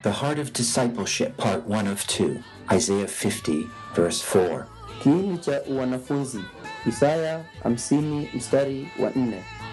The Heart of Discipleship, Part 1 of 2, Isaiah 50, verse 4. Kiini cha wanafunzi Isaya 50 mstari wa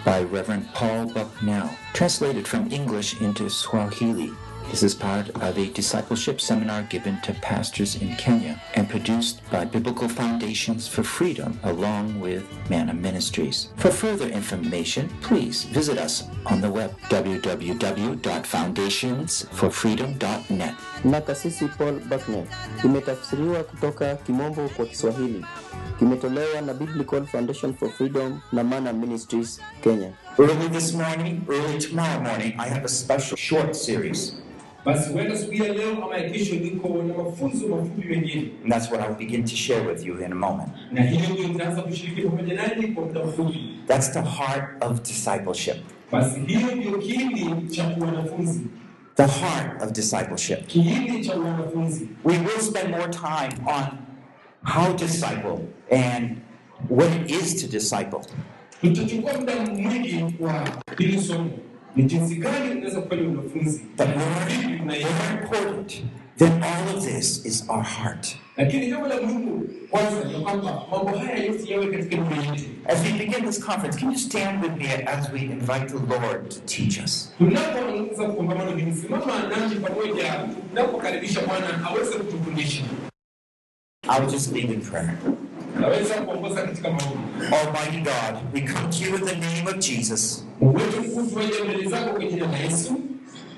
by Reverend Paul Bucknell, translated from English into Swahili. This is part of a discipleship seminar given to pastors in Kenya and produced by Biblical Foundations for Freedom along with Mana Ministries. For further information, please visit us on the web www.foundationsforfreedom.net. na kasisi Paul Bucknell. Kimetafsiriwa kutoka Kimombo kwa Kiswahili. Kimetolewa na Biblical Foundation for Freedom na Mana Ministries, Kenya. Early this morning, early tomorrow morning, I have a special short series, basi huenda siku ya leo ama kesho niko na mafunzo mafupi mengine and that's what I will begin to share with you in a moment. na hiyo ndio nitaanza kushiriki pamoja nanyi kwa muda mfupi That's the heart of discipleship. basi hiyo ndio kiini cha wanafunzi The heart of discipleship. kiini cha wanafunzi We will spend more time on how to disciple and what it is to disciple. tutachukua muda mwingi kwa hili somo ni jinsi gani kufanya wanafunzi But more, important than all of this is our heart. lakini jambo la muhimu kwanza ni kwamba mambo haya yote yawe katika mioyo yetu As we begin this conference, can you stand with me as we invite the Lord to teach us? tunapoanza kongamano hili simama nami pamoja tunapokaribisha bwana aweze kutufundisha I will just lead in prayer. naweza kuongoza katika maombi Almighty God, we come to you in the name of Jesus. Mungu wetu mbele zako kwa jina la Yesu.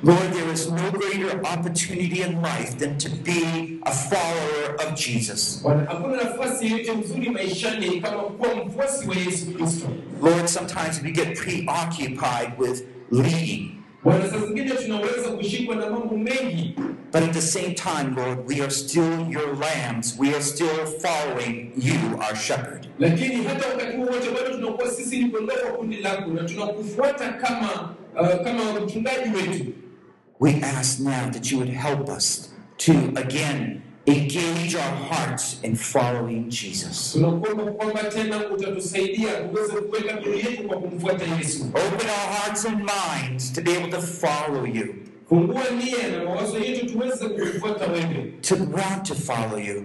Lord, there is no greater opportunity in life than to be a follower of Jesus. Bwana, hakuna nafasi yoyote nzuri maishani kama kuwa mfuasi wa Yesu Kristo. Lord, sometimes we get preoccupied with leading, Bwana, saa zingine tunaweza kushikwa na mambo mengi, but at the same time, Lord, we are still your lambs. We are still following you, our shepherd. lakini hata wakati wote bado tunakuwa sisi ni kondoo wa kundi lako na tunakufuata kama uh, kama mchungaji wetu. We ask now that you would help us to again engage our hearts in following Jesus. Tunakuomba kwamba tena utatusaidia tuweze kuweka mioyo yetu kwa kumfuata Yesu. Open our hearts and minds to be able to follow you, Fungua nia na mawazo yetu tuweze kukufuata wewe, to want to follow you,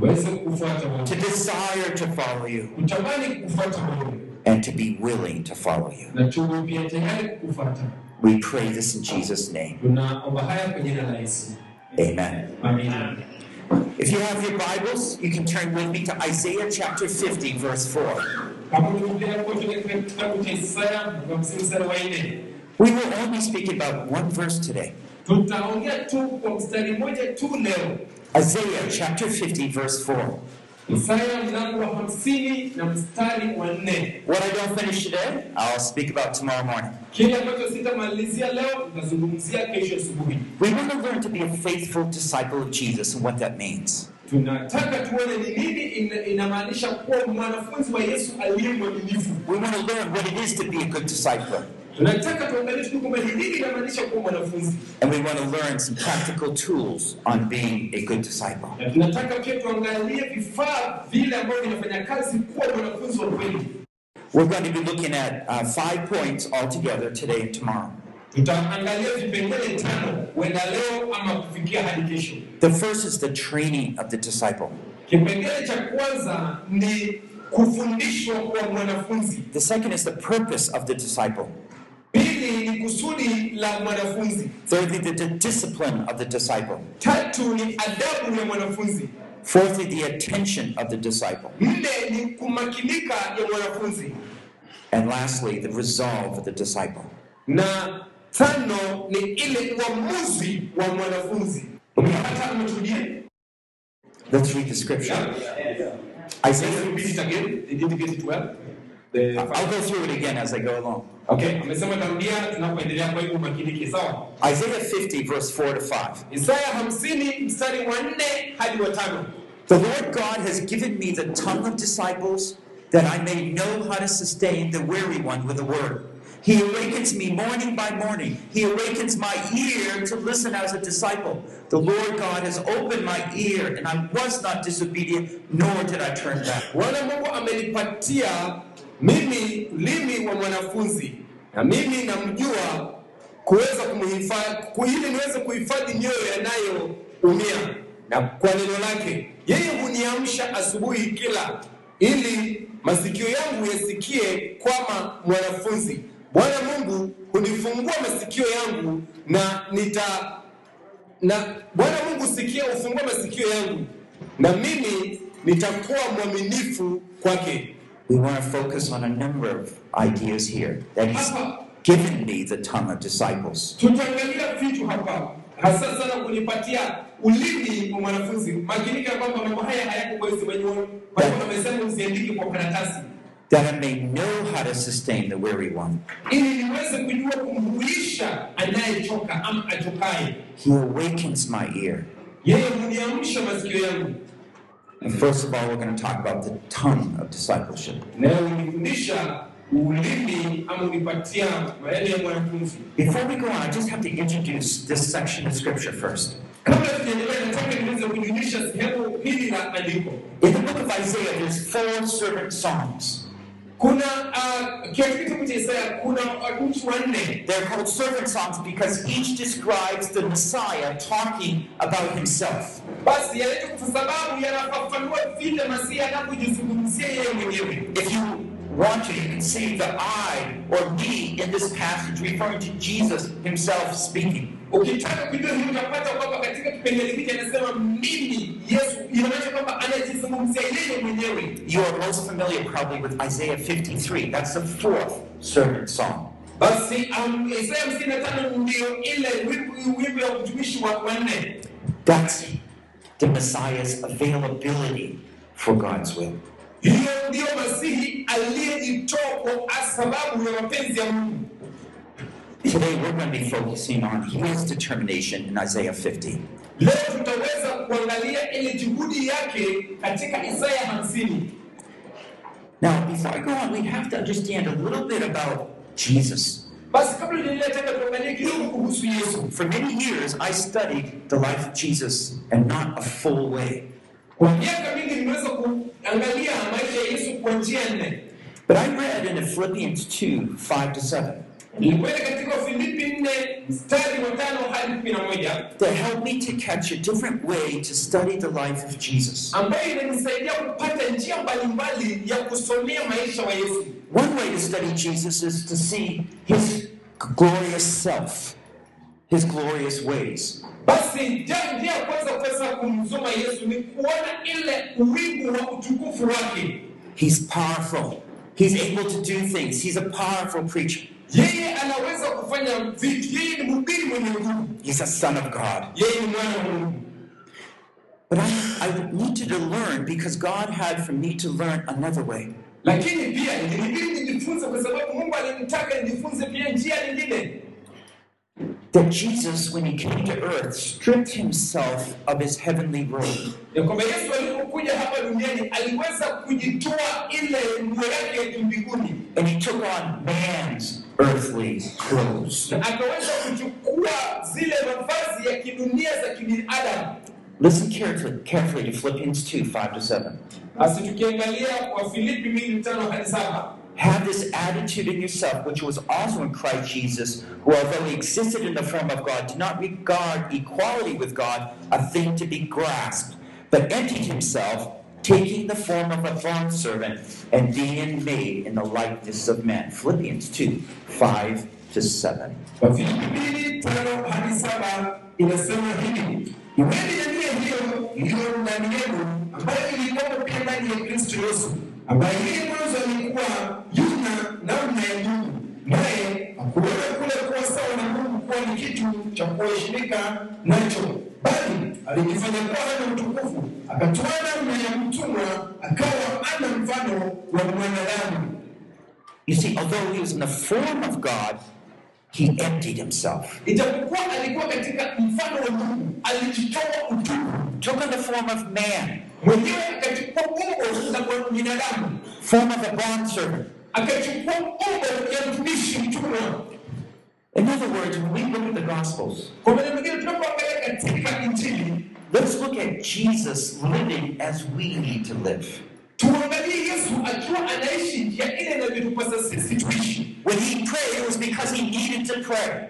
tuweze kukufuata wewe, to desire to follow you, kutamani kukufuata wewe and to be willing to follow you. na tuwe pia tayari kukufuata. We pray this in Jesus' name. Tunaomba haya kwa jina la Yesu. Amen. If you have your Bibles, you can turn with me to Isaiah chapter 50, verse 4. Kama Biblia yako tuende katika kitabu cha Isaya hamsini mstari wa nne. We will only speak about one verse today. Tutaongea tu kwa mstari mmoja tu leo. Isaiah chapter 50, verse 4. Isaya mlango wa hamsini na mstari wa nne. What I don't finish today, I'll speak about tomorrow morning. Kile ambacho sitamalizia leo nitazungumzia kesho asubuhi. We want to learn to be a faithful disciple of Jesus and what that means. Tunataka tuone ni nini inamaanisha kuwa mwanafunzi wa Yesu aliye mwaminifu. We want to learn what it is to be a good disciple. Tunataka tuangalie tu kwamba nini inamaanisha kuwa mwanafunzi, And we want to learn some practical tools on being a good disciple. na tunataka pia tuangalie vifaa vile ambavyo vinafanya kazi kuwa mwanafunzi wa kweli. We're going to be looking at uh, five points altogether today and tomorrow. Tutaangalia vipengele tano, huenda leo ama kufikia hadi kesho. The first is the training of the disciple. Kipengele cha kwanza ni kufundishwa kwa mwanafunzi. The second is the purpose of the disciple. Pili ni kusudi la mwanafunzi. Thirdly, the, discipline of the disciple. Tatu ni adabu ya mwanafunzi. Fourthly, the attention of the disciple. Nne ni kumakinika ya mwanafunzi, And lastly, the resolve of the disciple. na tano ni ile uamuzi wa mwanafunzi. Umepata umetulia? Let's read the scripture. Isaiah Isaiah, repeat it again. Did you get it well? The I'll go through it again as I go along. Okay, amesema tarudia tunapoendelea, kwa hivyo umakinike, sawa? Isaiah 50, verse 4 to 5. Isaya hamsini mstari wa nne hadi wa tano. The Lord God has given me the tongue of disciples that I may know how to sustain the weary one with a word. He awakens me morning by morning. He awakens my ear to listen as a disciple. The Lord God has opened my ear, and I was not disobedient, nor did I turn back. Bwana Mungu amenipatia mimi ulimi wa mwanafunzi, na mimi namjua kuweza kumhifadhi ili niweze kuhifadhi mioyo yanayoumia na kwa neno lake. Yeye huniamsha asubuhi kila ili masikio yangu yasikie kwama mwanafunzi. Bwana Mungu hunifungua masikio yangu na nita na Bwana Mungu sikia, ufungua masikio yangu na mimi nitakuwa mwaminifu kwake. We want to focus on a number of ideas here that He's given me the tongue of disciples. Tutaangalia vitu hapa hasa sana kunipatia ulimi wa mwanafunzi. Makinika kwamba mambo haya hayako kwa hizi wenyewe, kwa hivyo amesema usiandike kwa karatasi, That I may know how to sustain the weary one. ili niweze kujua kumhuisha anayechoka ama achokaye. He awakens my ear. Yeye huniamsha masikio yangu, And first of all, we're going to talk about the tongue of discipleship. naye hunifundisha ulimi ama unipatia maneno ya mwanafunzi. Before we go on, I just have to introduce this section of scripture first. Kabla tujaendelea, nataka niweze kujulisha sehemu hili la andiko. In the book of Isaiah, there's four servant songs. Kuna uh, kuna watumishi wanne They're called servant songs because each describes the Messiah talking about himself. basi yanaitwa kwa sababu yanafafanua vile Masihi anavyojizungumzia yeye mwenyewe. If you want to, you can see the I or me in this passage referring to Jesus himself speaking. Ukitaka kujua hili utapata kwamba katika kipengele hiki anasema mimi Yesu, inamaanisha kwamba anajizungumzia yeye mwenyewe. You are most familiar probably with Isaiah 53. That's the fourth servant song. Basi um, Isaya hamsini na tano ndio ile wimbo wimbo ya utumishi wa wanne. That's the Messiah's availability for God's will. Hiyo ndiyo Masihi aliyejitoa kwa sababu ya mapenzi ya Mungu. Today we're going to be focusing on his determination in Isaiah 50. Leo tutaweza kuangalia ile juhudi yake katika Isaya hamsini. Now, before I go on, we have to understand a little bit about Jesus. Basi kabla tuendelee tena tuangalie kidogo kuhusu Yesu. For many years, I studied the life of Jesus and not a full way. Kwa miaka mingi nimeweza kuangalia maisha ya Yesu kwa njia nne. But I read in Philippians 2 5 to 7 Nilikwenda katika Filipi nne mstari wa tano hadi kumi na moja that helped me to catch a different way to study the life of Jesus. ambayo inanisaidia kupata njia mbalimbali ya kusomea maisha wa Yesu. One way to study Jesus is to see his glorious self, his glorious ways. Basi njia njia ya kwanza kuweza kumsoma Yesu ni kuona ile uwingu wa utukufu wake. He's powerful. He's able to do things. He's a powerful preacher. Yeye anaweza kufanya vitu, yeye ni mhubiri mwenye nguvu, He's a son of God. yeye ni mwana wa Mungu. But I, I needed to learn because God had for me to learn another way. Lakini pia ilibidi nijifunze, kwa sababu Mungu alinitaka nijifunze pia njia nyingine, That Jesus, when he came to earth, stripped himself of his heavenly robe. ya kwamba Yesu alipokuja hapa duniani aliweza kujitoa ile nguo yake ya kimbinguni And he took on man's earthly clothes. na akaweza kuchukua zile mavazi ya kidunia za kibinadamu. Listen carefully, carefully to Philippians 2 5 to 7. Basi tukiangalia kwa Filipi mbili tano hadi saba Have this attitude in yourself, which was also in Christ Jesus, who, although he existed in the form of God, did not regard equality with God a thing to be grasped, but emptied himself, taking the form of a bondservant and being made in the likeness of men. Philippians 2 5 to 7. Wafilipi mbili tano hadi saba inasema hivi: iweni na nia hiyo iliyo ndani yenu, ambayo ilikuwa pia ndani ya Kristo Yesu, ambaye mwanzo alikuwa yuna namna ya Mungu, naye hakuona kule kuwa sawa na Mungu kuwa ni kitu cha kuheshimika nacho, bali alijifanya kuwa utukufu, akatoa namna ya mtumwa, akawa ana mfano wa mwanadamu. You see, although he was in the form of God, he emptied himself. Ijapokuwa alikuwa katika mfano wa Mungu, alijitoa utukufu Took on the form of man, mwenyewe akachukua umbo la binadamu, form of a bondservant. Akachukua umbo ya mtumishi mtumwa. In other words, when we look at the Gospels, Kwa maneno mengine, tunapoangalia katika Injili, let's look at Jesus living as we need to live. tuangalie hii Yesu akiwa anaishi njia ile inavyotupasa sisi tuishi. When he prayed, it was because he needed to pray.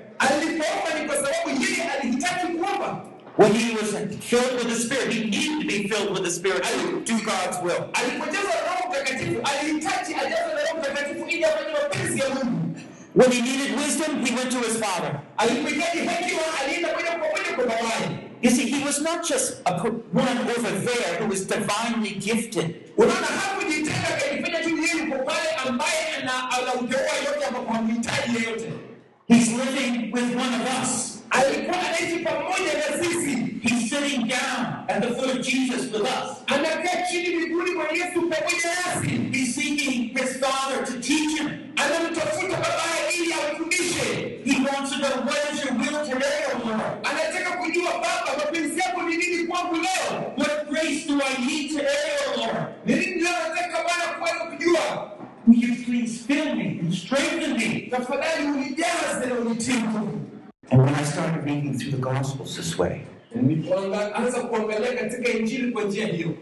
Alipoomba ni kwa sababu yeye alihitaji kuomba. When he was filled with the Spirit, he needed to be filled with the Spirit to do God's will. Alipojazwa na Roho Mtakatifu, alihitaji ajazwe na Roho Mtakatifu ili afanye mapenzi ya Mungu. When he needed wisdom, he went to his Father. Alipohitaji hekima, alienda moja kwa moja kwa babaye. You see, he was not just a one over there who was divinely gifted. Unaona, hakujitenga akajifanya tu yeye yuko pale ambaye ana anauteua yote ambapo hamhitaji yeyote. He's living with one of us. Alikuwa anaishi pamoja na sisi, He's sitting down at the foot of Jesus with us. anakaa chini miguuni mwa Yesu pamoja nasi, He's seeking his Father to teach him. anamtafuta babaye ili amfundishe. He wants to know what is your will today, O Lord. Anataka kujua Baba, mapenzi yako ni nini kwangu leo? What grace do I need today, O Lord? Ni nini leo nataka Bwana kuweza kujua? Will you please fill me and strengthen me? Tafadhali unijaze na unitie nguvu. And when I started reading through the Gospels this way, Nilipoanza kuangalia katika Injili kwa njia hiyo,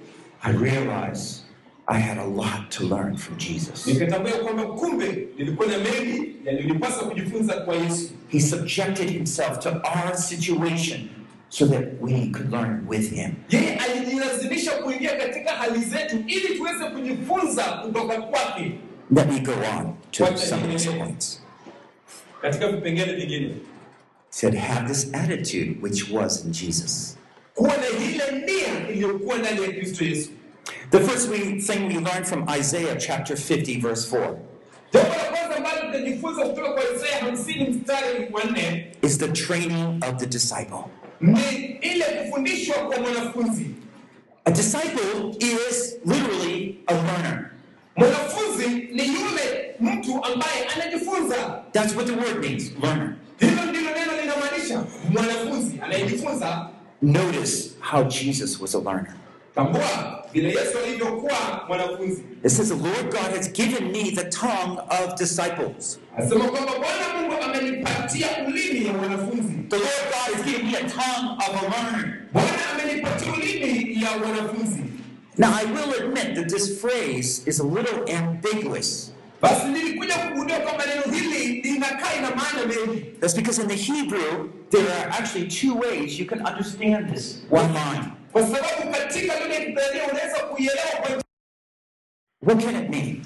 I realized I had a lot to learn from Jesus. nikatambua kwamba kumbe nilikuwa na mengi yaliyonipasa kujifunza. He subjected himself to our situation so that we could learn with him. Yeye alijilazimisha kuingia katika hali zetu ili tuweze kujifunza kutoka kwake. Let me go on to some of these points. Katika vipengele vingine, He said, Have this attitude which was in Jesus. kuwa na ile nia iliyokuwa ndani ya Kristo Yesu. The first we, thing we learn from Isaiah chapter 50, verse 4, Jambo la kwanza ambalo tutajifunza kutoka kwa Isaya hamsini mstari wa nne is the training of the disciple. ni ile kufundishwa kwa mwanafunzi. A disciple is literally a learner. Mwanafunzi ni yule mtu ambaye anajifunza. That's what the word means, learner. Hilo ndilo neno linamaanisha mwanafunzi anayejifunza. Notice how Jesus was a learner. Tambua vile Yesu alivyokuwa mwanafunzi. It says, The Lord God has given me the tongue of disciples. Asema kwamba Bwana Mungu amenipatia ulimi ya mwanafunzi. The Lord God has given me a tongue of a learner. Bwana amenipatia ulimi ya mwanafunzi. Now, I will admit that this phrase is a little ambiguous. Basi nilikuja kugundua kwamba neno hili linakaa ina maana mengi. That's because in the Hebrew, there are actually two ways you can understand this one line. Kwa sababu katika lugha ya Kiebrania unaweza kuielewa kwa What can it mean?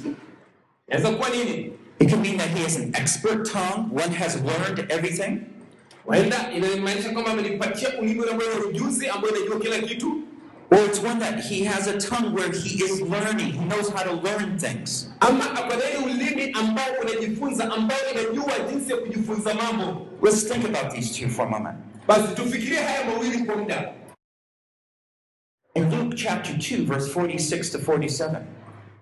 Inaweza kuwa nini? It can mean that he has an expert tongue, one has learned everything. Waenda inamaanisha kwamba amenipatia ulimi ujuzi kila kitu, Or it's one that he has a tongue where he is learning, he knows how to learn things. ama afadhali ulimi ambao unajifunza, ambao inajua jinsi ya kujifunza mambo. Let's think about these two for a moment. Basi tufikirie haya mawili kwa muda. In Luke chapter 2, verse 46 to 47,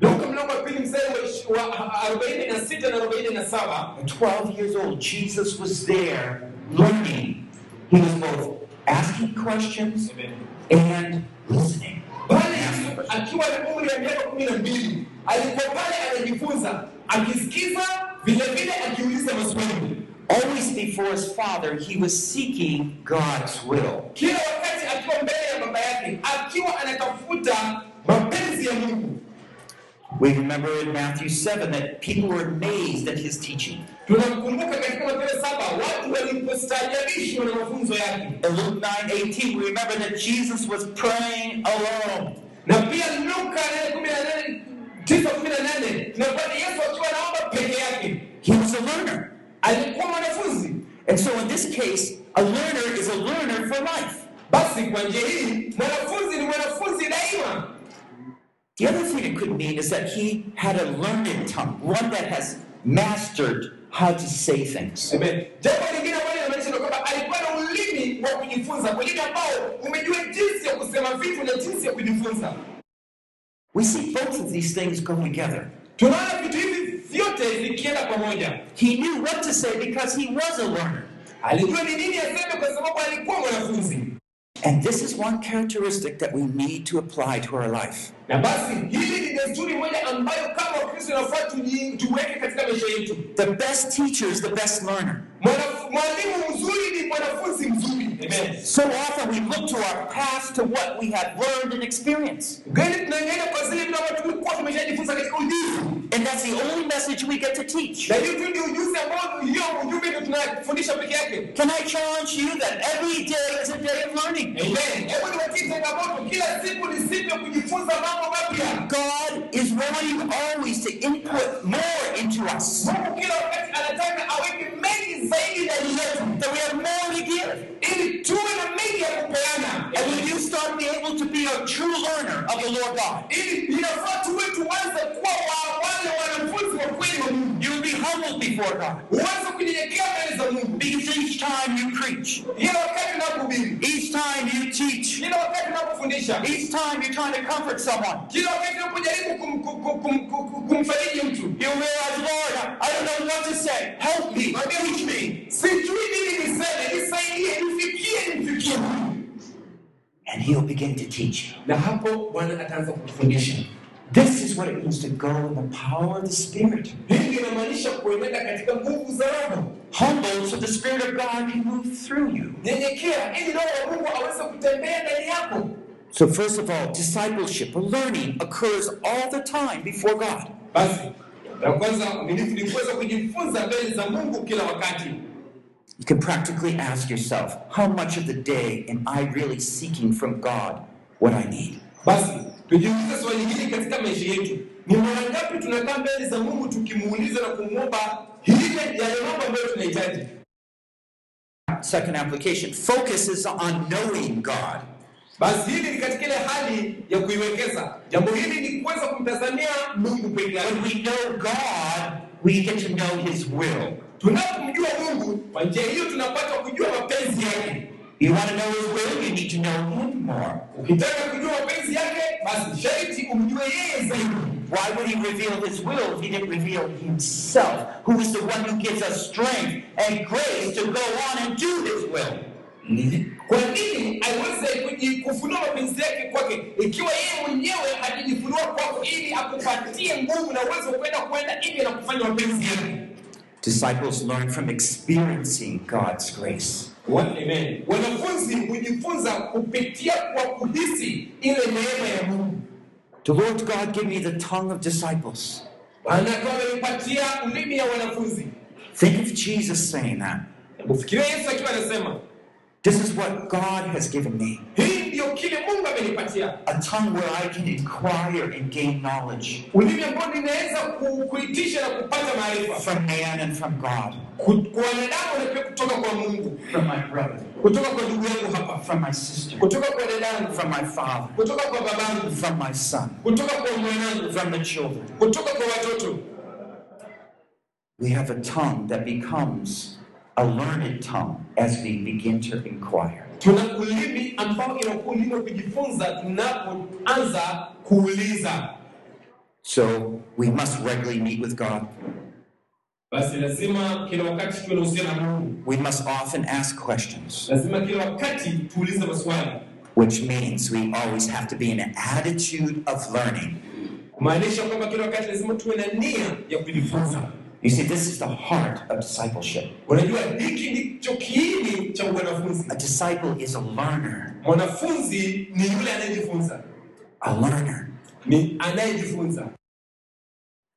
Luka mlango wa pili mstari wa ish- wa arobaini na sita na arobaini na saba at 12 years old, Jesus was there learning. He was both asking questions and listening. pale akiwa na umri ya miaka kumi na mbili alikuwa pale anajifunza, akisikiza vile vile akiuliza maswali. Always before his father, he was seeking God's will. kila wakati akiwa mbele ya baba yake akiwa anatafuta mapenzi ya Mungu. We remember in Matthew 7 that people were amazed at his teaching. Tunamkumbuka katika Mathayo saba watu walipostaajabishwa na mafunzo yake, In Luke 9 18, we remember that Jesus was praying alone. na pia Luka nane kumi na nane tisa kumi na nane tunapata Yesu akiwa anaomba peke yake. He was a learner. Alikuwa mwanafunzi. And so in this case, a learner is a learner for life. Basi kwa njia hii mwanafunzi ni mwanafunzi daima. The other thing it could mean is that he had a learned tongue, one that has mastered how to say things. Amen. Jambo lingine ambalo linamaanisha ni kwamba alikuwa na ulimi wa kujifunza, ulimi ambao umejua jinsi ya kusema vitu na jinsi ya kujifunza. We see both of these things go together. Tunaona vitu hivi vyote vikienda pamoja. He knew what to say because he was a learner. Alijua ni nini aseme kwa sababu alikuwa mwanafunzi. And this is one characteristic that we need to apply to our life. Na basi hili ni desturi moja ambayo kama Wakristo inafaa tuweke katika maisha yetu. The best teacher is the best learner. Mwalimu mzuri ni mwanafunzi mzuri. Amen. So often we look to our past to what we have learned and experienced. Gani kwa zile vitu ambavyo tumeshajifunza katika ujuzi. And that's the only message we get to teach. Na hiyo tu ndio ujuzi ambao hiyo ujumbe ndio tunafundisha peke yake. Can I challenge you that every day is a day of learning? Amen. Hebu niwatie changamoto, kila siku ni siku ya kujifunza mambo mapya. God is willing always to input more into us, Mungu kila wakati anataka aweke mengi zaidi ndani yetu, that we have more to give. ili tuwe na mengi ya kupeana, And when you start being able to be a true learner of the Lord God, ili inafaa tuwe tuanze kuwa wa wale wanafunzi wa kweli wa Mungu, you will be humbled before God. uanze kunyenyekea mbele za Mungu. Because each time you preach, each time you teach, each time you're trying to comfort someone, kila wakati unapojaribu kumfariji mtu, you realize, Lord, I don't know what to say. Help me, teach me. sijui nini niseme, nisaidie, nifikie, nifikie. And He'll begin to teach you. Na hapo Bwana ataanza kufundisha. This is what it means to go in the power of the Spirit. Hili linamaanisha kuenenda katika nguvu za Roho. Humble so the Spirit of God can move through you. Nyenyekea ili Roho wa Mungu aweze kutembea ndani yako. So, first of all, discipleship or learning occurs all the time before God. Basi la kwanza, umilifu ni kuweza kujifunza mbele za Mungu kila wakati. You can practically ask yourself, how much of the day am I really seeking from God what I need? Basi tujiulize swali hili katika maisha yetu, ni mara ngapi tunakaa mbele za Mungu tukimuuliza na kumwomba hile yale mambo ambayo tunahitaji? Second application focuses on knowing God. Basi hili ni katika ile hali ya kuiwekeza. Jambo hili ni kuweza kumtazamia Mungu peke yake. When we know God, we get to know His will. Tunapomjua Mungu, kwa njia hiyo tunapata kujua mapenzi yake. You want to know His will, you need to know Him more. Ukitaka kujua mapenzi yake, basi sharti umjue yeye zaidi. Why would He reveal His will if He didn't reveal Himself, who is the one who gives us strength and grace to go on and do His will? Kwa nini aweze kuji- kufunua mapenzi yake kwake ikiwa yeye mwenyewe hajijifunua kwako ili akupatie nguvu na uwezo kwenda kwenda ili na kufanya mapenzi yake? Disciples learn from experiencing God's grace. Amen. Wanafunzi hujifunza kupitia kwa kuhisi ile neema ya Mungu. The Lord God gave me the tongue of disciples. Think of Jesus saying that. Ufikiria Yesu akiwa anasema This is what God has given me. Hii ndio kile Mungu amenipatia, a tongue where I can inquire and gain knowledge. Ulimi ambao ninaweza ku- kuitisha na kupata maarifa. From man and from God, kwa wanadamu na pia kutoka kwa Mungu, from my brother, kutoka kwa ndugu yangu hapa, from my sister, kutoka kwa dadangu, from my father, kutoka kwa babangu, from my son, kutoka kwa mwanangu, from the children. kutoka kwa watoto. We have a tongue that becomes a learned tongue as we begin to inquire. Tuna ambao inakuwa ulimi kujifunza tunapoanza kuuliza. So we must regularly meet with God. Basi lazima kila wakati tuwe na uhusiano na Mungu, We must often ask questions, lazima kila wakati tuulize maswali, which means we always have to be in an attitude of learning. kumaanisha kwamba kila wakati lazima tuwe na nia ya kujifunza. You see, this is the heart of discipleship. Unajua, hiki ndicho kiini cha wanafunzi. A disciple is a learner, Mwanafunzi ni yule anayejifunza, a learner. ni anayejifunza.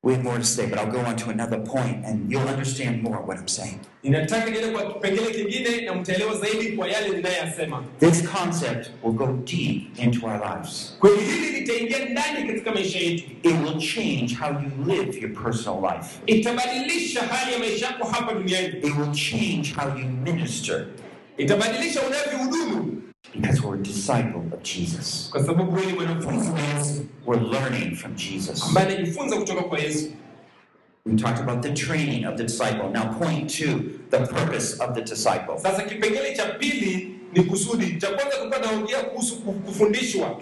We have more to say, but I'll go on to another point and you'll understand more what I'm saying. Ninataka niende kwa kipengele kingine na mtaelewa zaidi kwa yale ninayasema. This concept will go deep into our lives. Kweli hili litaingia ndani katika maisha yetu, It will change how you live your personal life. itabadilisha hali ya maisha yako hapa It will change how you minister because we're a disciple of Jesus. kwa sababu wewe ni mwanafunzi wa Yesu We're learning from Jesus. ambaye anajifunza kutoka kwa Yesu. We talked about the training of the disciple. Now, point two the purpose of the disciple. Sasa kipengele cha pili ni kusudi. Cha kwanza tulikuwa naongea kuhusu kufundishwa,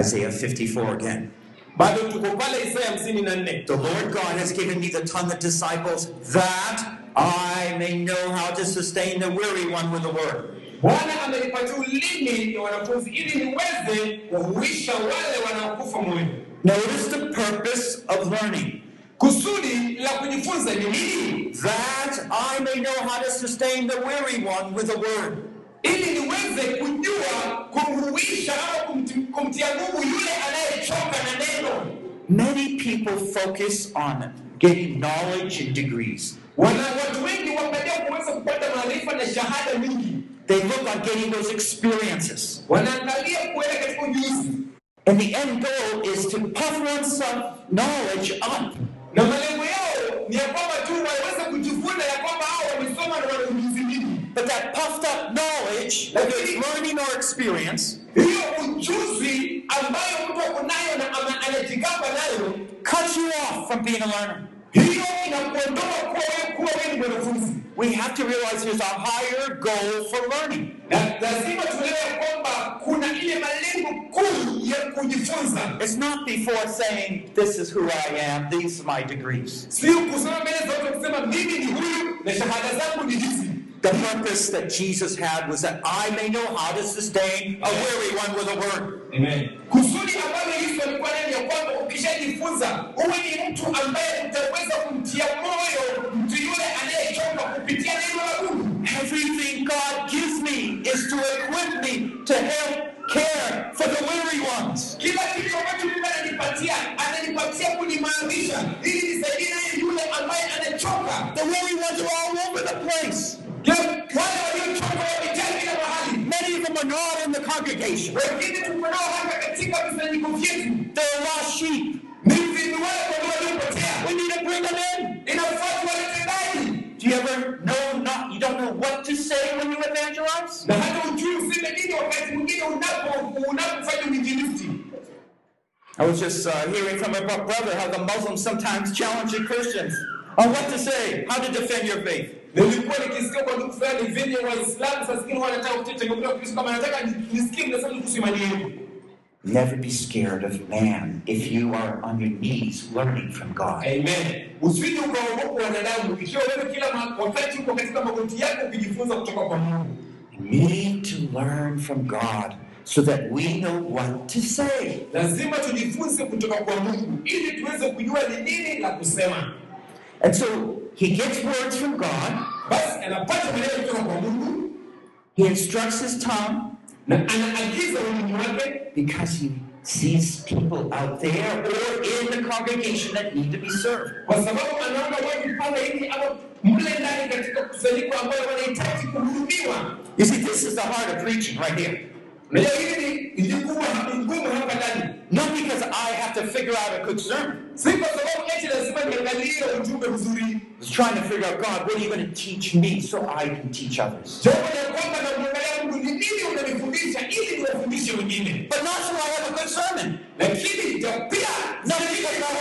Isaiah 54 again. bado tuko pale Isaya hamsini na nne. The Lord God has given me the tongue of disciples that I may know how to sustain the weary one with the word. Bwana amenipatia ulimi ya wanafunzi ili niweze kuhuisha wale wanaokufa moyo. Notice the purpose of learning Kusudi la kujifunza ni nini? that I may know how to sustain the weary one with the word. ili niweze kujua kumhuisha au kumtia nguvu yule anayechoka na neno. Many people focus on getting knowledge and degrees. Wana watu wengi wangalia kuweza kupata maarifa na shahada nyingi, They look on getting those experiences. And the end goal is to puff oneself knowledge up. But that puffed up knowledge, whether it's learning or experience, cuts you off from being a learner. Hiyo inakuondoa kuwa wewe kuwa wewe ni mwanafunzi. We have to realize there's a higher goal for learning. Na lazima tuelewe kwamba kuna ile malengo kuu It's not before saying, This is who I am, these are my degrees. sio kusema mbele za watu kusema mimi ni huyu na shahada zangu ni hizi. The purpose that Jesus had was that I may know how to sustain a weary one with a word. Amen. Unapofanya uinjilisti. I was just uh, hearing from my brother how the Muslims sometimes challenge the Christians on what to say, how to defend your faith. Nilikuwa nikisikia kwa ndugu fulani venye Waislamu saa zingine wanataka kutetemeka Kristo kama nataka nisikie mnasema kuhusu imani yenu. Never be scared of man if you are on your knees learning from God. Amen. Usije ukaogopa wanadamu ikiwa wewe kila wakati uko katika magoti yako ukijifunza kutoka kwa Mungu. We need to learn from God so that we know what to say. Lazima tujifunze kutoka kwa Mungu ili tuweze kujua ni nini la kusema. And so he gets words from God, Basi anapata maneno kutoka kwa Mungu he instructs his tongue na anaagiza ulimi wake because he sees people out there or in the congregation that need to be served. kwa sababu anaona watu pale hivi ama mle ndani katika kusanyiko ambayo wanahitaji kuhudumiwa. You see, this is the heart of preaching right here. Unajua hili ni ngumu hapa ndani, Not because I have to figure out a good sermon. si kwa sababu eti lazima niangalie ujumbe mzuri, It's trying to figure out, God, what are you going to teach me so I can teach others? jambo la kwamba namwangalia Mungu ni nini unanifundisha ili niwafundishe wengine, But not so I have a good sermon. lakini pia na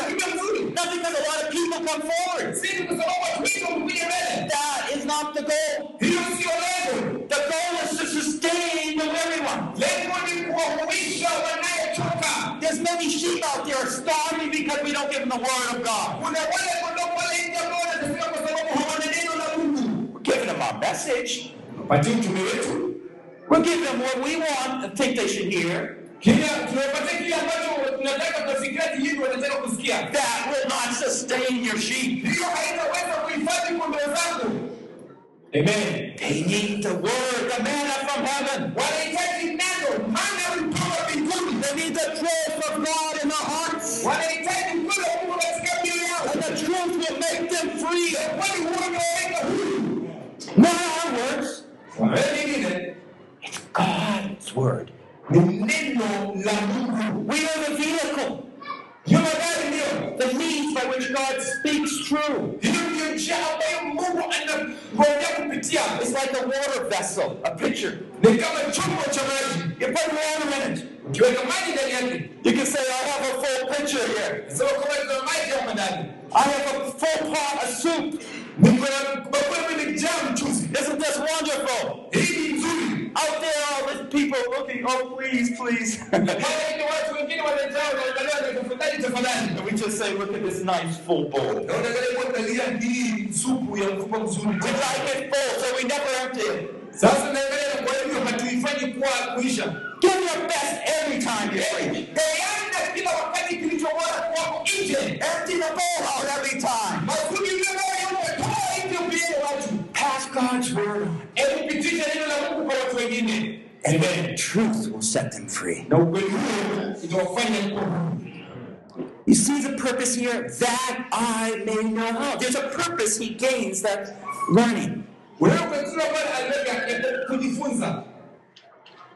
ujumbe mzuri, Not because a lot of people come forward. si kwa sababu watu wengi wamekuja mbele. That is not the goal. Hiyo sio lengo. The goal is to sustain There's many sheep out there starving because we don't give them the word of God. Kuna wale kondoo pale nje ambao wanateseka kwa sababu hawana neno la Mungu. We're giving them our message. Patia utume wetu We're giving them what we want and think they should hear. kila tunapatia kile ambacho tunataka tunafikiria ati hivi wanataka kusikia. That will not sustain your sheep. Hiyo haitaweza kuhifadhi kondoo zangu. Amen. They need the word, the manna from heaven. Wanahitaji neno, maana kutoka mbinguni. They need the truth of God in their hearts. Wanahitaji kweli wa Mungu katika mioyo yao. And the truth will make them free. Kwani huo unaweka huru. Not our words. Wewe nyingine It's God's word. ni neno la Mungu. We are the vehicle, Hiyo magari ndio. The means by which God speaks true. It's like a water vessel, a pitcher. You can say, I have a full pitcher here. I have a full pot of soup. Isn't this wonderful? Hii ni nzuri. Out there, all these people looking, oh, please, please. Pale ndio watu wengine wanajaa wanaangalia na tafadhali tafadhali. and we just say, look at this nice full bowl. Na unaangalia kuangalia hii supu ya mfupa mzuri. We like it full, so we never empty it. Sasa naangalia na kwa hivyo hatuifanyi kuwa kuisha. Give your best every time you preach. Peana kila wakati kilicho bora kwako nje. Empty the bowl And the Amen. truth will set them free. na ukweli huo itawafanya. You see the purpose here? That I may know how. There's a purpose he gains that learning. Unaona Petro pale aliweka ya kujifunza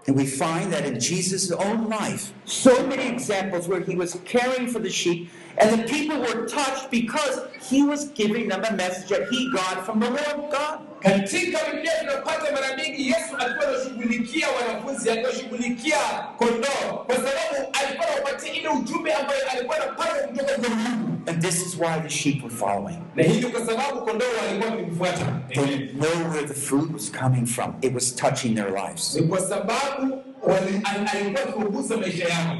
And we find that in Jesus' own life, so many examples where he was caring for the sheep, and the people were touched because he was giving them a message that he got from the Lord God. Katika Biblia tunapata mara Yesu alikuwa anashughulikia wanafunzi, anashughulikia kondoo, kwa sababu alikuwa anawapatia ile ujumbe ambayo alikuwa anapata kutoka kwa Mungu, And this is why the sheep were following. na hivyo kwa sababu kondoo walikuwa wakimfuata. They know where the food was coming from. It was touching their lives. Ni kwa sababu wali- al- alikuwa akigusa maisha yao.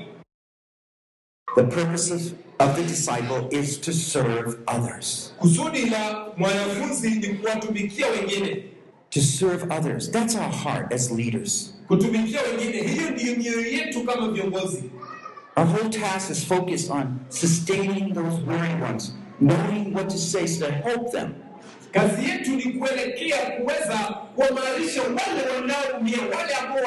The purpose of, the disciple is to serve others. Kusudi la mwanafunzi ni kuwatumikia wengine, To serve others. That's our heart as leaders. kutumikia wengine. Hiyo ndiyo mioyo yetu kama viongozi. Our whole task is focused on sustaining those weary ones, knowing what to say so to help them. Kazi yetu ni kuelekea kuweza kuwamarisha wale wanaoumia, wale ambao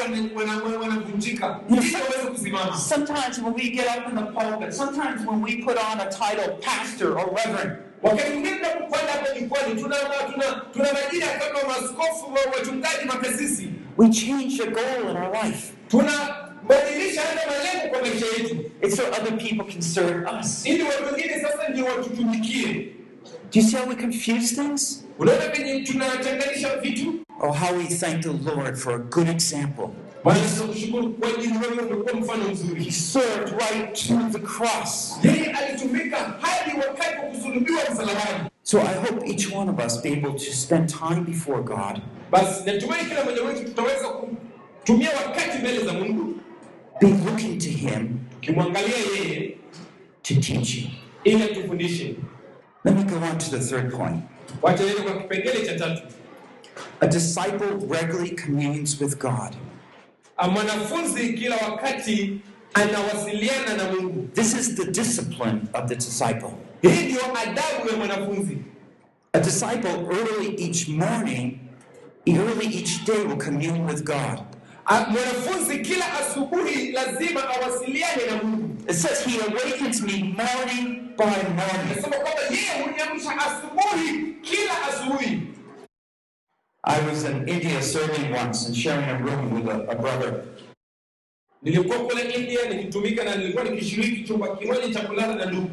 wanavunjika, ili waweze kusimama. Sometimes when we get up in the pulpit, sometimes when we put on a title, pastor or reverend, Wakati mwingine tunapopanda hapa jukwani, tuna tuna tuna majina kama maskofu, wa- wachungaji, makasisi, we change the goal in our life. tunabadilisha hata malengo kwa maisha yetu, It's so other people can serve us. ili watu wengine sasa ndio watutumikie. Do you see how we confuse things? Unaona venye tunachanganisha vitu. Oh, how we thank the Lord for a good example. Bwana, tunakushukuru kwa ajili wewe umekuwa mfano He served right to the cross. Yeye alitumika hadi wakati wa kusulubiwa msalabani. So I hope each one of us be able to spend time before God, Basi natumai kila mmoja wetu tutaweza kutumia wakati mbele za Mungu be looking to Him yeye to teach you. ili atufundishe. Let me go on to the third point. Wacha niende kwa kipengele cha tatu. A disciple regularly communes with God. Mwanafunzi kila wakati anawasiliana na Mungu. This is the discipline of the disciple. Hii ndio adabu ya mwanafunzi. A disciple early each morning, early each day will commune with God. Mwanafunzi kila asubuhi lazima awasiliane na Mungu. It says he awakens me morning by morning. Anasema kwamba yeye huniamsha asubuhi, kila asubuhi. I was in India serving once and sharing a room with a, a brother. Nilikuwa kule India nikitumika na nilikuwa nikishiriki chumba kimoja cha kulala na ndugu.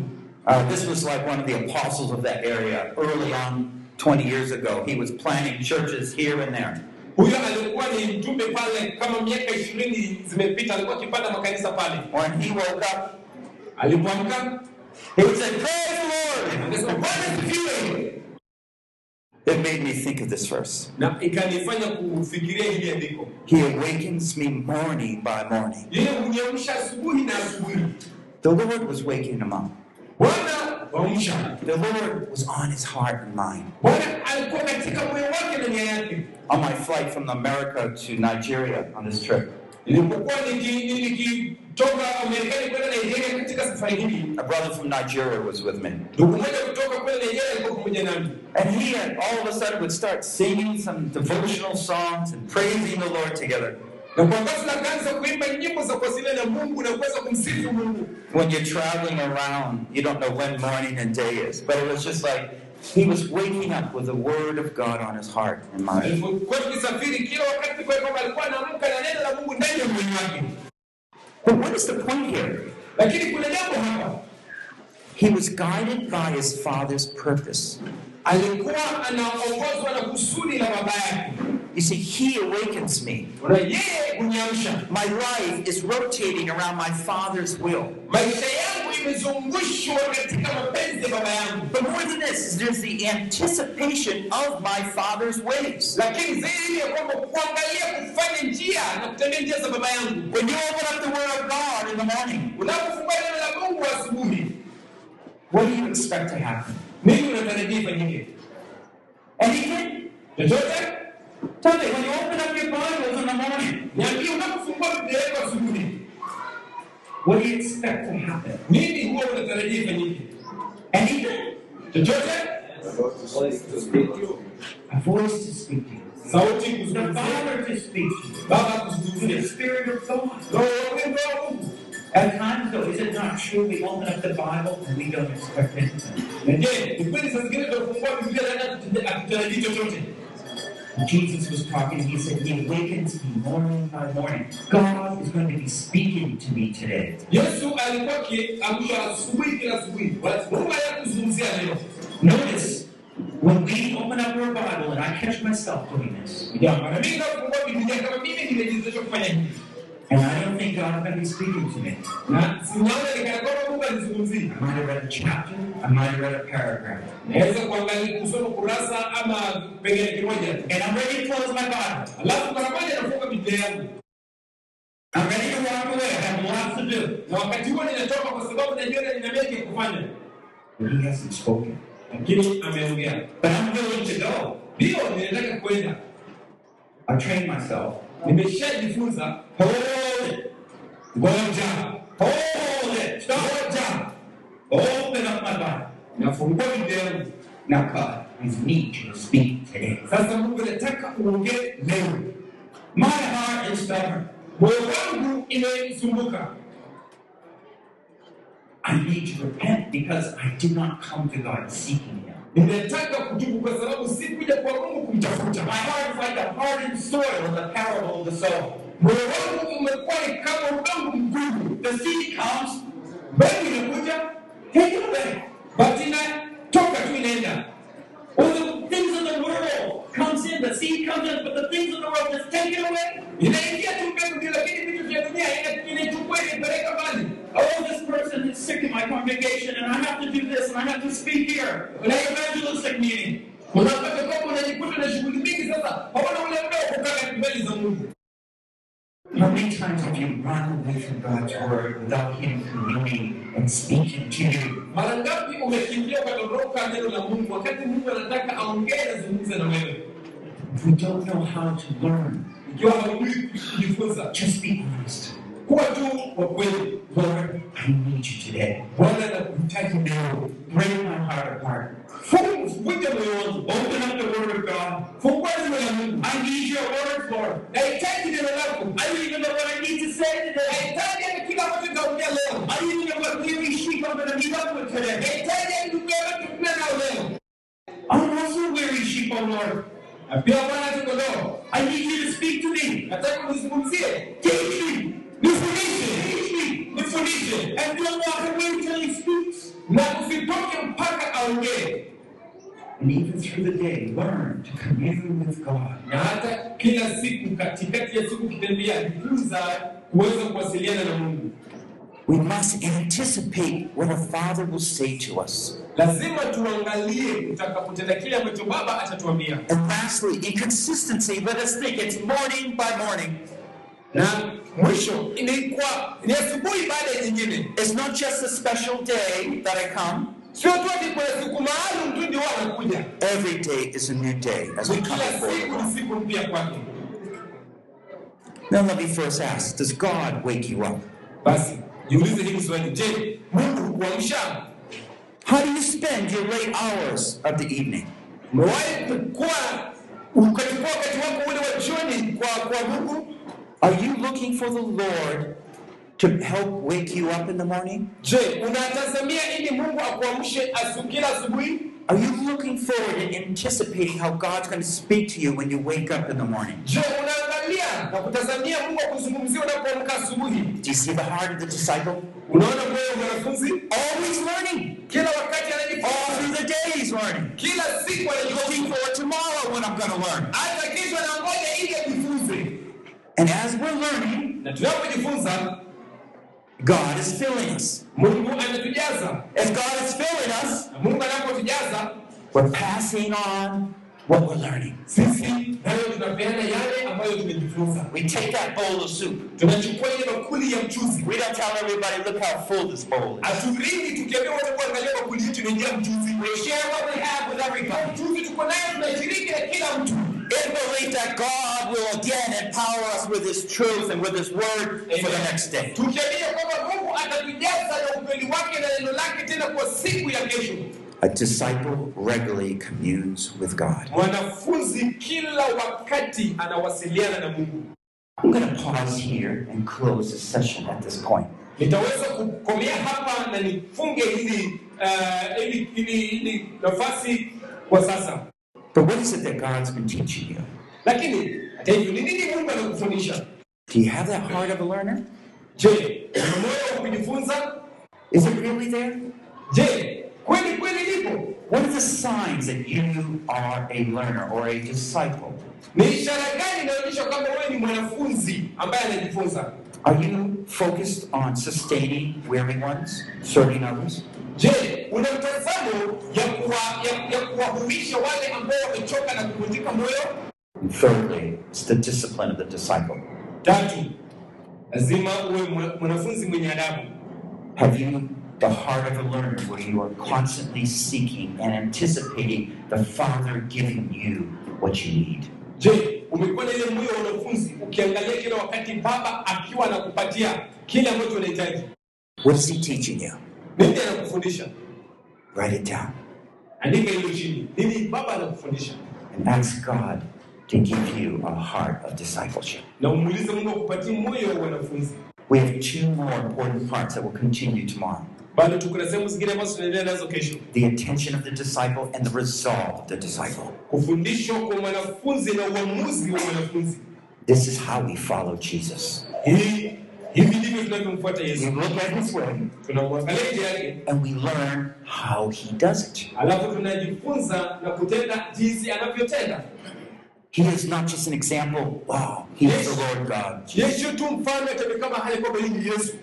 Uh, this was like one of the apostles of that area early on 20 years ago. He was planting churches here and there. Huyo alikuwa ni mjumbe pale, kama miaka ishirini zimepita, alikuwa akipanda makanisa pale. When he woke up, Alipoamka he would say, Praise the Lord! akasema Bwana It made me think of this verse. na ikanifanya kufikiria hili andiko. He awakens me morning by morning. Yeye huniamsha asubuhi na asubuhi. The Lord was waking him up. The Lord was on his heart and mind. Bwana alikuwa katika moyo wake na nia yake. On my flight from America to Nigeria on this trip, Nilipokuwa Marekani kwenda Nigeria katika safari hii, a brother from Nigeria was with me. ndugu mmoja kutoka kule Nigeria alikuwa pamoja nami. And he had, all of a sudden would start singing some devotional songs and praising the Lord together. Na kwa ghafla akaanza kuimba nyimbo za kuwasiliana na Mungu na kuweza kumsifu Mungu. When you're traveling around, you don't know when morning and day is. But it was just like he was waking up with the word of God on his heart and mind. But what is the point here? He was guided by his father's purpose. You see, he awakens me. Na yeye huniamsha. My life is rotating around my father's will. Maisha yangu imezungushwa katika mapenzi ya baba yangu. But more than this, there's the anticipation of my father's ways. Lakini zaidi ya kwamba kuangalia kufanya njia na kutembea njia za baba yangu. When you open up the Word of God in the morning, Unapofungua neno la Mungu asubuhi, what do you expect to happen? ifanyike? Anything? Me, when you open up your Bibles in the morning, Niambie unapofungua Biblia yako asubuhi, what do you expect to happen? Maybe nini huwa unatarajia ifanyike? Anything? Chochote? A voice to speak to you. sauti The kuzungumzia Father to speak to you. baba The Spirit of God. roho wa Mungu At times, though, is it not true we open up the Bible and we don't expect anything? je ni kweli saa zingine tunafungua biblia na hatutarajii chochote Jesus was talking, he said, He awakens me morning by morning. God is going to be speaking to me today. yesu alikuwa akiamsha asubuhi kila asubuhi Basi mungu anaenda kuzungumzia leo Notice, when we open up our Bible, and I catch myself doing this, and I don't think God's going to be speaking to me. na sinaona nikana mungu alizungumzia I might have read a chapter, I might have read a paragraph. naweza kuangalia kusoma kurasa ama pengine kimoja And I'm ready to close my Bible. alafu mara moja nafunga biblia yangu I'm ready to walk away. I have lots to do. na wakati huo ninatoka kwa sababu najua nina mengi ya kufanya But He hasn't spoken. lakini ameongea But I'm willing to go. ndio ninataka kwenda I trained myself. nimeshajifunza Hold it. ngoja Hold it. Stop. ngoja Open up my Bible. nafungua biblia yangu Now, God, I need you to speak today. sasa mungu nataka uongee leo My heart is stubborn. moyo wangu imesumbuka I need to repent because I did not come to God seeking Him. ninataka kutubu kwa sababu sikuja kwa mungu kumtafuta My heart is like a hardened soil in the parable of the sower. Moyo umekuwa ni kama The seed comes, mbegu inakuja it away. bati inatoka tu Or the things of the world comes in, the seed comes in, but the things of the world just take it away. inaingia tu mbegu lakini vitu vya dunia ina- inaichukua inaipeleka mbali Oh, this person is sick in my congregation, and I have to do this, and I have to speak here. An evangelistic meeting. unapata How many times have you run away from God's word without Him communing and speaking to you? mara ngapi umekimbia ukatoroka neno la mungu wakati mungu anataka aongee azungumze na wewe If we don't know how to learn, ikiwa haujui kujifunza just be honest. kuwa tu wa kweli Lord, I need you today. bwana nakuhitaji leo Break my heart apart. Vunja moyo wangu Open up the Word of God. neno la mungu I need your word, Lord. nahitaji neno lako I don't even know what I need to say today. nahitaji hata kila ambacho nitaongea leo I don't even know what weary sheep I'm going to meet up with today. nahitaji hadi ndugu yangu tukutane nao leo I'm also weary sheep, oh Lord. na pia bwana tuko leo I need you to speak to me. nataka unizungumzie Teach me. nifundishe Teach me. nifundishe And don't walk away until He speaks. na usitoke mpaka aongee And even through the day, learn to commune with God. na hata kila siku katikati ya siku kitembea jifunza kuweza kuwasiliana na mungu We must anticipate what a father will say to us. lazima tuangalie utakapotenda kile ambacho baba atatuambia And lastly, in consistency, let us think it's morning by morning. na mwisho inaikuwa ni asubuhi baada ya nyingine It's not just a special day that I come. Sio tu ati kuna siku maalum tu ndio wanakuja Every day is a new day as we come before siku ni siku mpya kwake. Now let me first ask, does God wake you up? basi jiulize hili swali. Je mungu kuamsha How do you spend your late hours of the evening? umewahi ukachukua wakati wako ule wa jioni kwa kwa mungu? Are you looking for the Lord to help wake you up in the morning? je unatazamia ili mungu akuamshe asu asubuhi Are you looking forward and anticipating how God's going to speak to you when you wake up in the morning? je unaangalia na kutazamia mungu akuzungumzia unapoamka asubuhi Do you see the heart of the disciple? unaona moyo wa mwanafunzi Always learning. kila wakati All through the day he's learning. kila siku Looking forward tomorrow when I'm going to learn. hata kesho anangoja ili ajifunze And as we're learning, na tunapojifunza God is filling us. mungu anatujaza As God is filling us, mungu anapotujaza we're passing on what we're learning. sisi nayo tunapeana yale ambayo tumejifunza We take that bowl of soup. tunachukua ile bakuli ya mchuzi We don't tell everybody, look how full this bowl is. haturingi tukiambia watu kuangalia bakuli yetu inaingia mchuzi We share what we have with everybody. mchuzi tuko nayo tunashiriki na kila mtu In belief that God will again empower us with His truth and with His word for the next day. tukiamini kwamba mungu atatujaza na ukweli wake na neno lake tena kwa siku ya kesho A disciple regularly communes with God. mwanafunzi kila wakati anawasiliana na mungu I'm going to pause here and close the session at this point. nitaweza kukomea hapa na nifunge hili uh, ili, ili, ili nafasi kwa sasa But what is it that God's been teaching you? Do you have that heart of a learner? Is it really there? What are the signs that you are a learner or a disciple? Are you focused on sustaining weary ones, serving others? Je una mtazamo ya kuwa- ya- ya kuwahuisha wale ambao wamechoka na kuvunjika moyo And thirdly, it's the discipline of the disciple. tatu lazima uwe mwanafunzi mwenye adabu Have you the heart of a learner where you are constantly seeking and anticipating the Father giving you what you need? je umekuwa na ile moyo wa wanafunzi ukiangalia kila wakati baba akiwa anakupatia kile ambacho unahitaji What is He teaching you? nini anakufundisha Write it down. Andika hilo chini nini baba anakufundisha and ask God to give you a heart of discipleship. na umuulize mungu akupatie moyo wa wanafunzi. We have two more important parts that will continue tomorrow. Bado tuko sehemu zingine ambazo tunaendelea nazo kesho. The attention of the disciple and the resolve of the disciple. kufundishwa kwa mwanafunzi na uamuzi wa mwanafunzi. This is how we follow Jesus. hii hivi ndivyo tunavyomfuata We yesu look at His way tunamwangalia njia yake and we learn how He does it. alafu tunajifunza na kutenda jinsi anavyotenda He is not just an example. Wow, He is the Lord God. yesu tu mfano hali kwamba hii ni yesu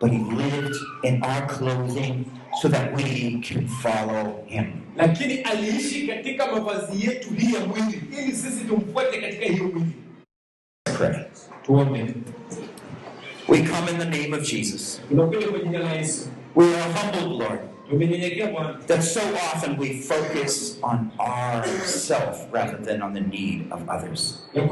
But He lived in our clothing so that we can follow Him. lakini aliishi katika mavazi yetu hii ya mwili ili sisi tumfuate katika hiyo mwili Pray. tuombe We come in the name of Jesus. We are humbled, Lord, that so often we focus on ourself rather than on the need of others. And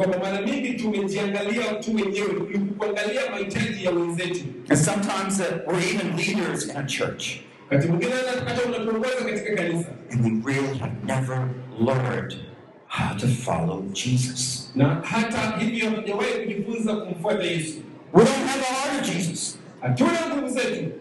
sometimes that we're even leaders in a church, and we really have never learned how to follow Jesus. We don't have the heart of Jesus. hatuna nguvu zetu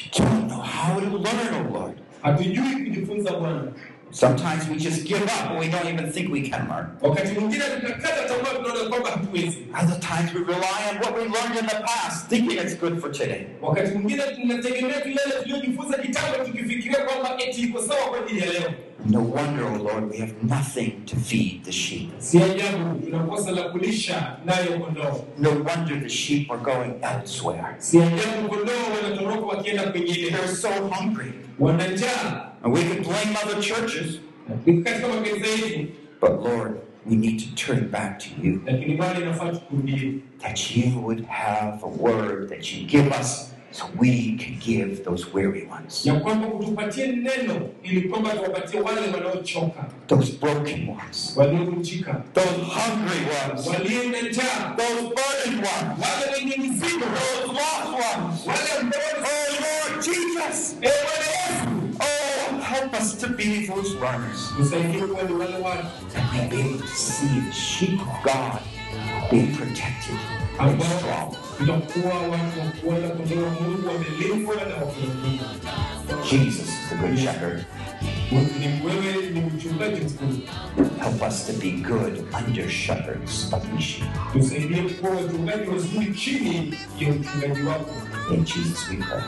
We don't know how to learn, oh Lord. hatujui kujifunza bwana Sometimes we just give up and we don't even think we can learn. wakati mwingine tunakata tamaa tunaona kwamba hatuwezi Other times we rely on what we learned in the past, thinking it's good for today. wakati mwingine tunategemea tu yale kitambo tukifikiria kwamba eti iko sawa kwa ajili ya leo No wonder, oh Lord, we have nothing to feed the sheep. si ajabu tunakosa la kulisha nayo kondoo No wonder the sheep are going elsewhere. si ajabu kondoo wanatoroka wakienda kwengine They're so hungry. And we can blame other churches, katika makanisa yetu but Lord, we need to turn back to you. lakini bado inafaa tukurudie That you would have a word that you give us so we can give those weary ones, ya kwamba kutupatie neno ili kwamba tuwapatie wale those broken ones, those hungry ones, walio na njaa. Those burdened ones, wale wenye mizigo. Those lost ones. Oh Lord Jesus! Eh, Bwana help us to be those runners tusaidie kuwa ni wale watu and be able to see the sheep of God being protected and ambao strong. tutakuwa watu wa kuona kondoo wa Mungu wamelindwa na wakilinda. Jesus is the good shepherd. Help us to be good under shepherds of the. In Jesus we pray.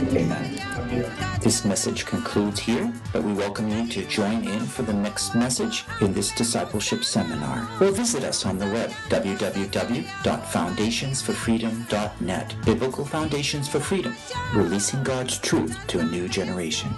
Amen. This message concludes here, but we welcome you to join in for the next message in this discipleship seminar. Or visit us on the web, www.foundationsforfreedom.net. Biblical Foundations for Freedom, releasing God's truth to a new generation.